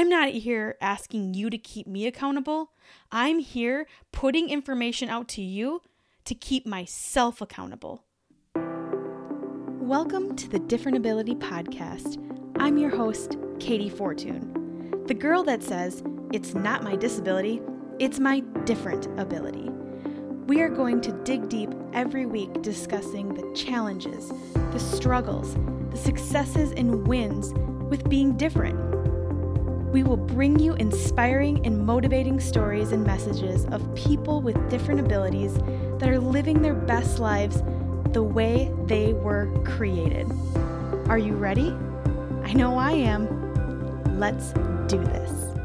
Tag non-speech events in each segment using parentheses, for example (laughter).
I'm not here asking you to keep me accountable. I'm here putting information out to you to keep myself accountable. Welcome to the Different Ability Podcast. I'm your host, Katey Fortun, the girl that says, It's not my disability, it's my different ability. We are going to dig deep every week discussing the challenges, the struggles, the successes, and wins with being different. We will bring you inspiring and motivating stories and messages of people with different abilities that are living their best lives the way they were created. Are you ready? I know I am. Let's do this.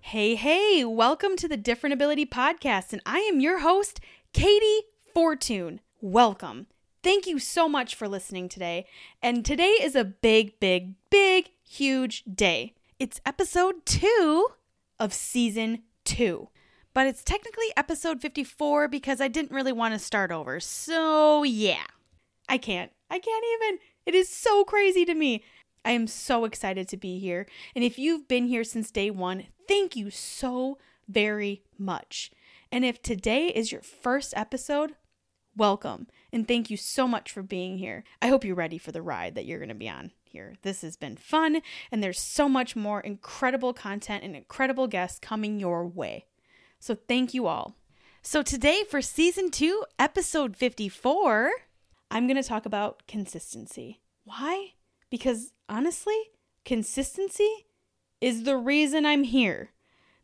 Hey, hey, welcome to the Different Ability Podcast, and I am your host, Katey Fortun. Welcome. Thank you so much for listening today. And today is a big, big, big, huge day. It's episode two of season two. But it's technically episode 54 because I didn't really want to start over. So, yeah. I can't. I can't even. It is so crazy to me. I am so excited to be here. And if you've been here since day one, thank you so very much. And if today is your first episode, welcome. And thank you so much for being here. I hope you're ready for the ride that you're going to be on here. This has been fun, and there's so much more incredible content and incredible guests coming your way. So thank you all. So today, for season two, episode 54, I'm going to talk about consistency. Why? Because honestly, consistency is the reason I'm here.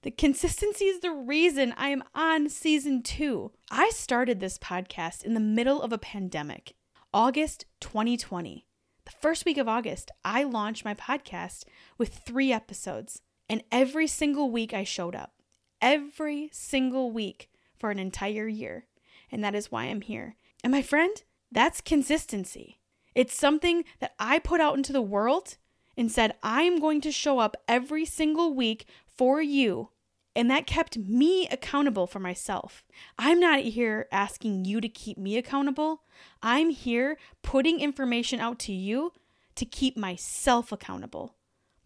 The consistency is the reason I am on season two. I started this podcast in the middle of a pandemic, August 2020. The first week of August, I launched my podcast with three episodes, and every single week I showed up. Every single week for an entire year. And that is why I'm here. And my friend, that's consistency. It's something that I put out into the world and said, I am going to show up every single week for you. And that kept me accountable for myself. I'm not here asking you to keep me accountable. I'm here putting information out to you to keep myself accountable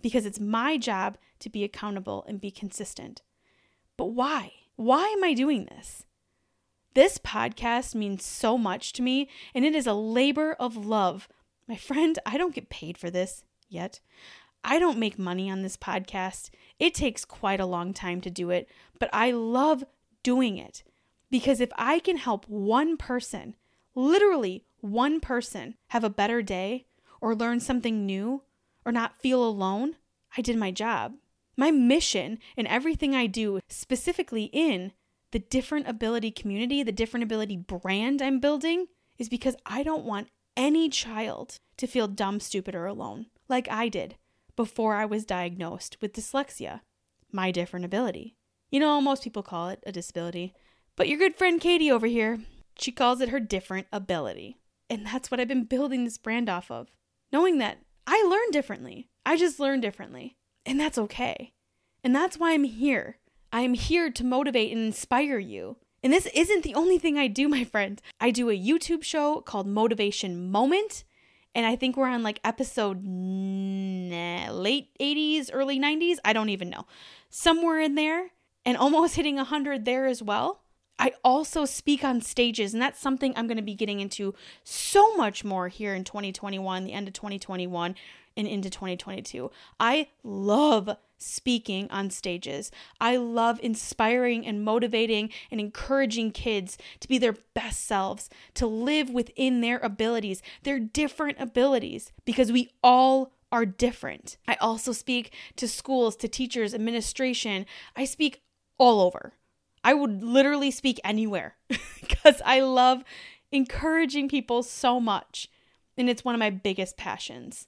because it's my job to be accountable and be consistent. But why? Why am I doing this? This podcast means so much to me, and it is a labor of love. My friend, I don't get paid for this yet. I don't make money on this podcast. It takes quite a long time to do it, but I love doing it because if I can help one person, literally one person, have a better day or learn something new or not feel alone, I did my job. My mission in everything I do, specifically in the different ability community, the different ability brand I'm building, is because I don't want any child to feel dumb, stupid, or alone like I did before I was diagnosed with dyslexia, my different ability. You know, most people call it a disability, but your good friend Katey over here, she calls it her different ability. And that's what I've been building this brand off of. Knowing that I learn differently. I just learn differently. And that's okay. And that's why I'm here. I am here to motivate and inspire you. And this isn't the only thing I do, my friend. I do a YouTube show called Motivation Moment. And I think we're on like episode late 80s, early 90s. I don't even know. Somewhere in there and almost (laughs) hitting 100 there as well. I also speak on stages, and that's something I'm going to be getting into so much more here in 2021, the end of 2021, and into 2022. I love speaking on stages. I love inspiring and motivating and encouraging kids to be their best selves, to live within their abilities, their different abilities, because we all are different. I also speak to schools, to teachers, administration. I speak all over. I would literally speak anywhere (laughs) because I love encouraging people so much. And it's one of my biggest passions.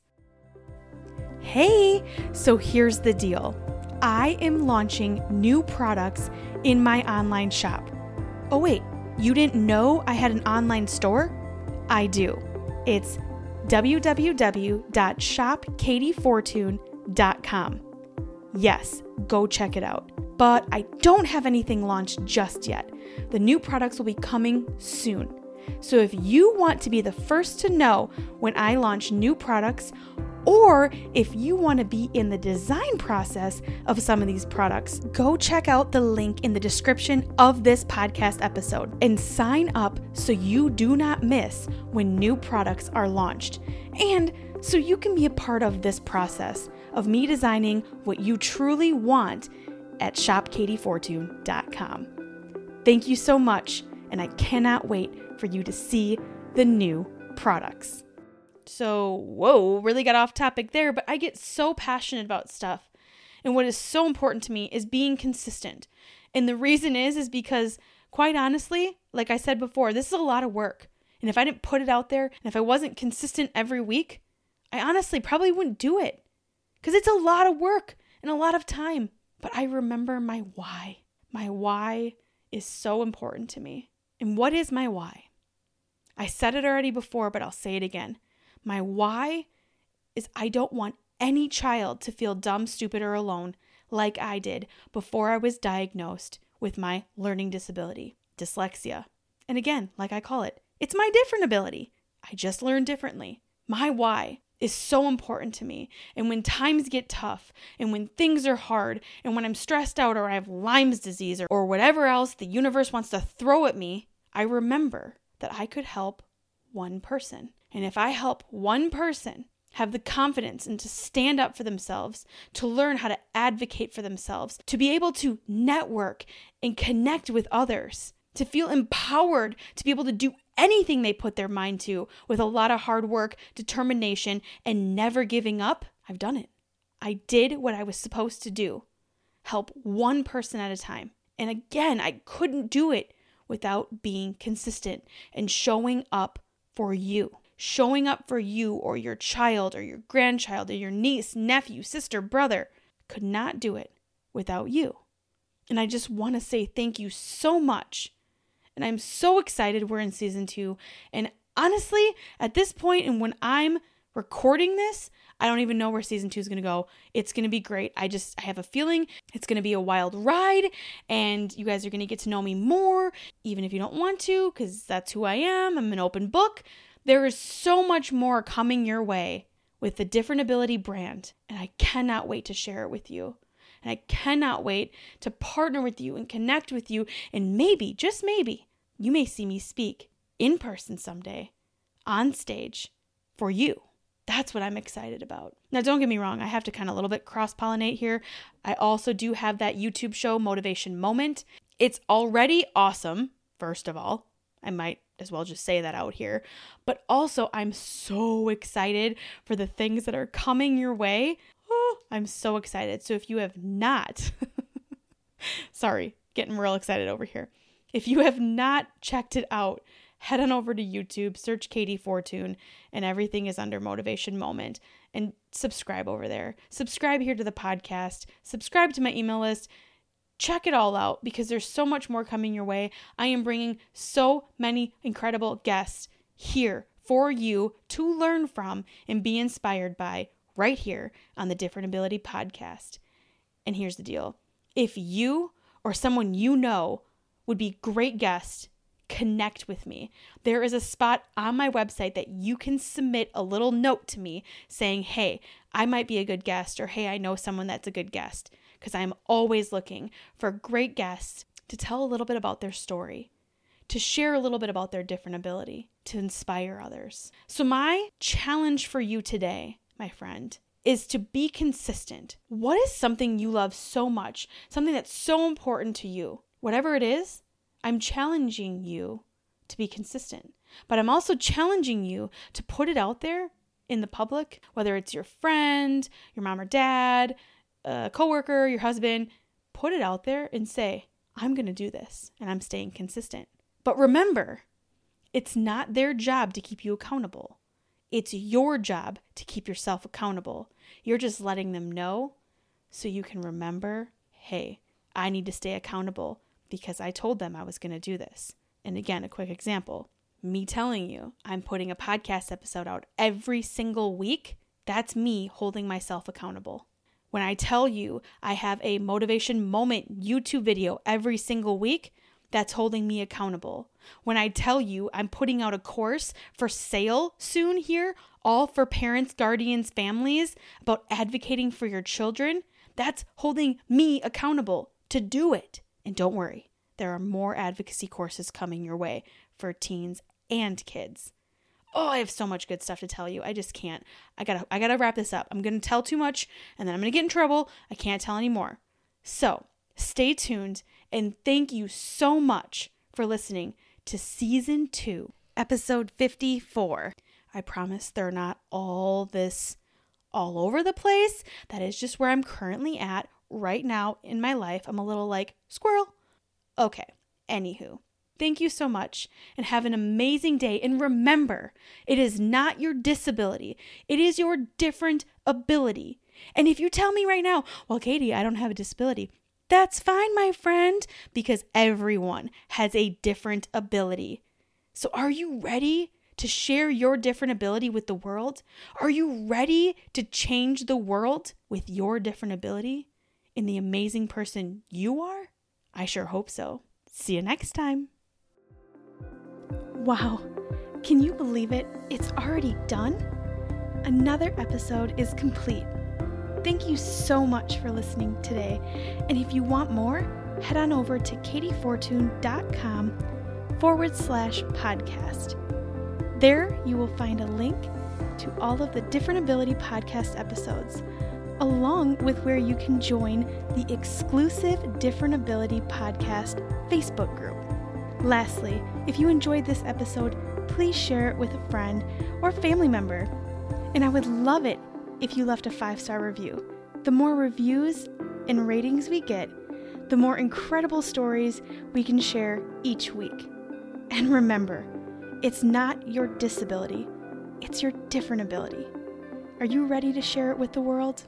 Hey, so here's the deal I am launching new products in my online shop. Oh, wait, you didn't know I had an online store? I do. It's www.shopkateyfortun.com. Yes, go check it out. But I don't have anything launched just yet. The new products will be coming soon. So if you want to be the first to know when I launch new products Or if you want to be in the design process of some of these products, go check out the link in the description of this podcast episode and sign up so you do not miss when new products are launched. And so you can be a part of this process of me designing what you truly want at shopkateyfortun.com. Thank you so much, and I cannot wait for you to see the new products. So, whoa, really got off topic there, but I get so passionate about stuff. And what is so important to me is being consistent. And the reason is is because quite honestly, like I said before, this is a lot of work. And if I didn't put it out there, and if I wasn't consistent every week, I honestly probably wouldn't do it. Cuz it's a lot of work and a lot of time. But I remember my why. My why is so important to me. And what is my why? I said it already before, but I'll say it again. My why is I don't want any child to feel dumb, stupid, or alone like I did before I was diagnosed with my learning disability, dyslexia. And again, like I call it, it's my different ability. I just learn differently. My why is so important to me. And when times get tough, and when things are hard, and when I'm stressed out or I have Lyme's disease or, or whatever else the universe wants to throw at me, I remember that I could help one person. And if I help one person have the confidence and to stand up for themselves, to learn how to advocate for themselves, to be able to network and connect with others, to feel empowered to be able to do anything they put their mind to with a lot of hard work, determination, and never giving up, I've done it. I did what I was supposed to do help one person at a time. And again, I couldn't do it without being consistent and showing up for you. Showing up for you or your child or your grandchild or your niece, nephew, sister, brother. Could not do it without you. And I just want to say thank you so much. And I'm so excited we're in season two. And honestly, at this point, and when I'm recording this, I don't even know where season two is going to go. It's going to be great. I just I have a feeling it's going to be a wild ride and you guys are going to get to know me more, even if you don't want to, because that's who I am. I'm an open book. There is so much more coming your way with the Different Ability brand, and I cannot wait to share it with you. And I cannot wait to partner with you and connect with you. And maybe, just maybe, you may see me speak in person someday on stage for you. That's what I'm excited about. Now, don't get me wrong, I have to kind of a little bit cross pollinate here. I also do have that YouTube show, Motivation Moment. It's already awesome, first of all. I might as well just say that out here. But also, I'm so excited for the things that are coming your way. Oh, I'm so excited. So, if you have not, (laughs) sorry, getting real excited over here. If you have not checked it out, head on over to YouTube, search Katey Fortun, and everything is under Motivation Moment. And subscribe over there. Subscribe here to the podcast, subscribe to my email list. Check it all out because there's so much more coming your way. I am bringing so many incredible guests here for you to learn from and be inspired by right here on the Different Ability Podcast. And here's the deal if you or someone you know would be great guests connect with me. There is a spot on my website that you can submit a little note to me saying, hey, I might be a good guest, or hey, I know someone that's a good guest. Because I'm always looking for great guests to tell a little bit about their story, to share a little bit about their different ability, to inspire others. So, my challenge for you today, my friend, is to be consistent. What is something you love so much, something that's so important to you? Whatever it is, I'm challenging you to be consistent, but I'm also challenging you to put it out there in the public, whether it's your friend, your mom or dad, a coworker, your husband, put it out there and say, I'm going to do this and I'm staying consistent. But remember, it's not their job to keep you accountable. It's your job to keep yourself accountable. You're just letting them know so you can remember hey, I need to stay accountable because I told them I was going to do this. And again, a quick example me telling you I'm putting a podcast episode out every single week, that's me holding myself accountable. When I tell you I have a motivation moment YouTube video every single week, that's holding me accountable. When I tell you I'm putting out a course for sale soon here all for parents, guardians, families, about advocating for your children, that's holding me accountable to do it. And don't worry, there are more advocacy courses coming your way for teens and kids. Oh, I have so much good stuff to tell you. I just can't. I got to I got to wrap this up. I'm to tell too much and then I'm to get in trouble. I can't tell anymore. So, stay tuned and thank you so much for listening to season 2, episode 54. I promise they're not all this all over the place. That is just where I'm currently at right now in my life. I'm a little like squirrel. Okay, anywho, thank you so much and have an amazing day. And remember, it is not your disability, it is your different ability. And if you tell me right now, well, Katey, I don't have a disability, that's fine, my friend, because everyone has a different ability. So are you ready to share your different ability with the world? Are you ready to change the world with your different ability in the amazing person you are? I sure hope so. See you next time. Wow, can you believe it? It's already done? Another episode is complete. Thank you so much for listening today. And if you want more, head on over to kateyfortun.com forward slash podcast. There, you will find a link to all of the Different Ability podcast episodes, along with where you can join the exclusive Different Ability podcast Facebook group. Lastly, if you enjoyed this episode, please share it with a friend or family member. And I would love it if you left a five star review. The more reviews and ratings we get, the more incredible stories we can share each week. And remember, it's not your disability, it's your different ability. Are you ready to share it with the world?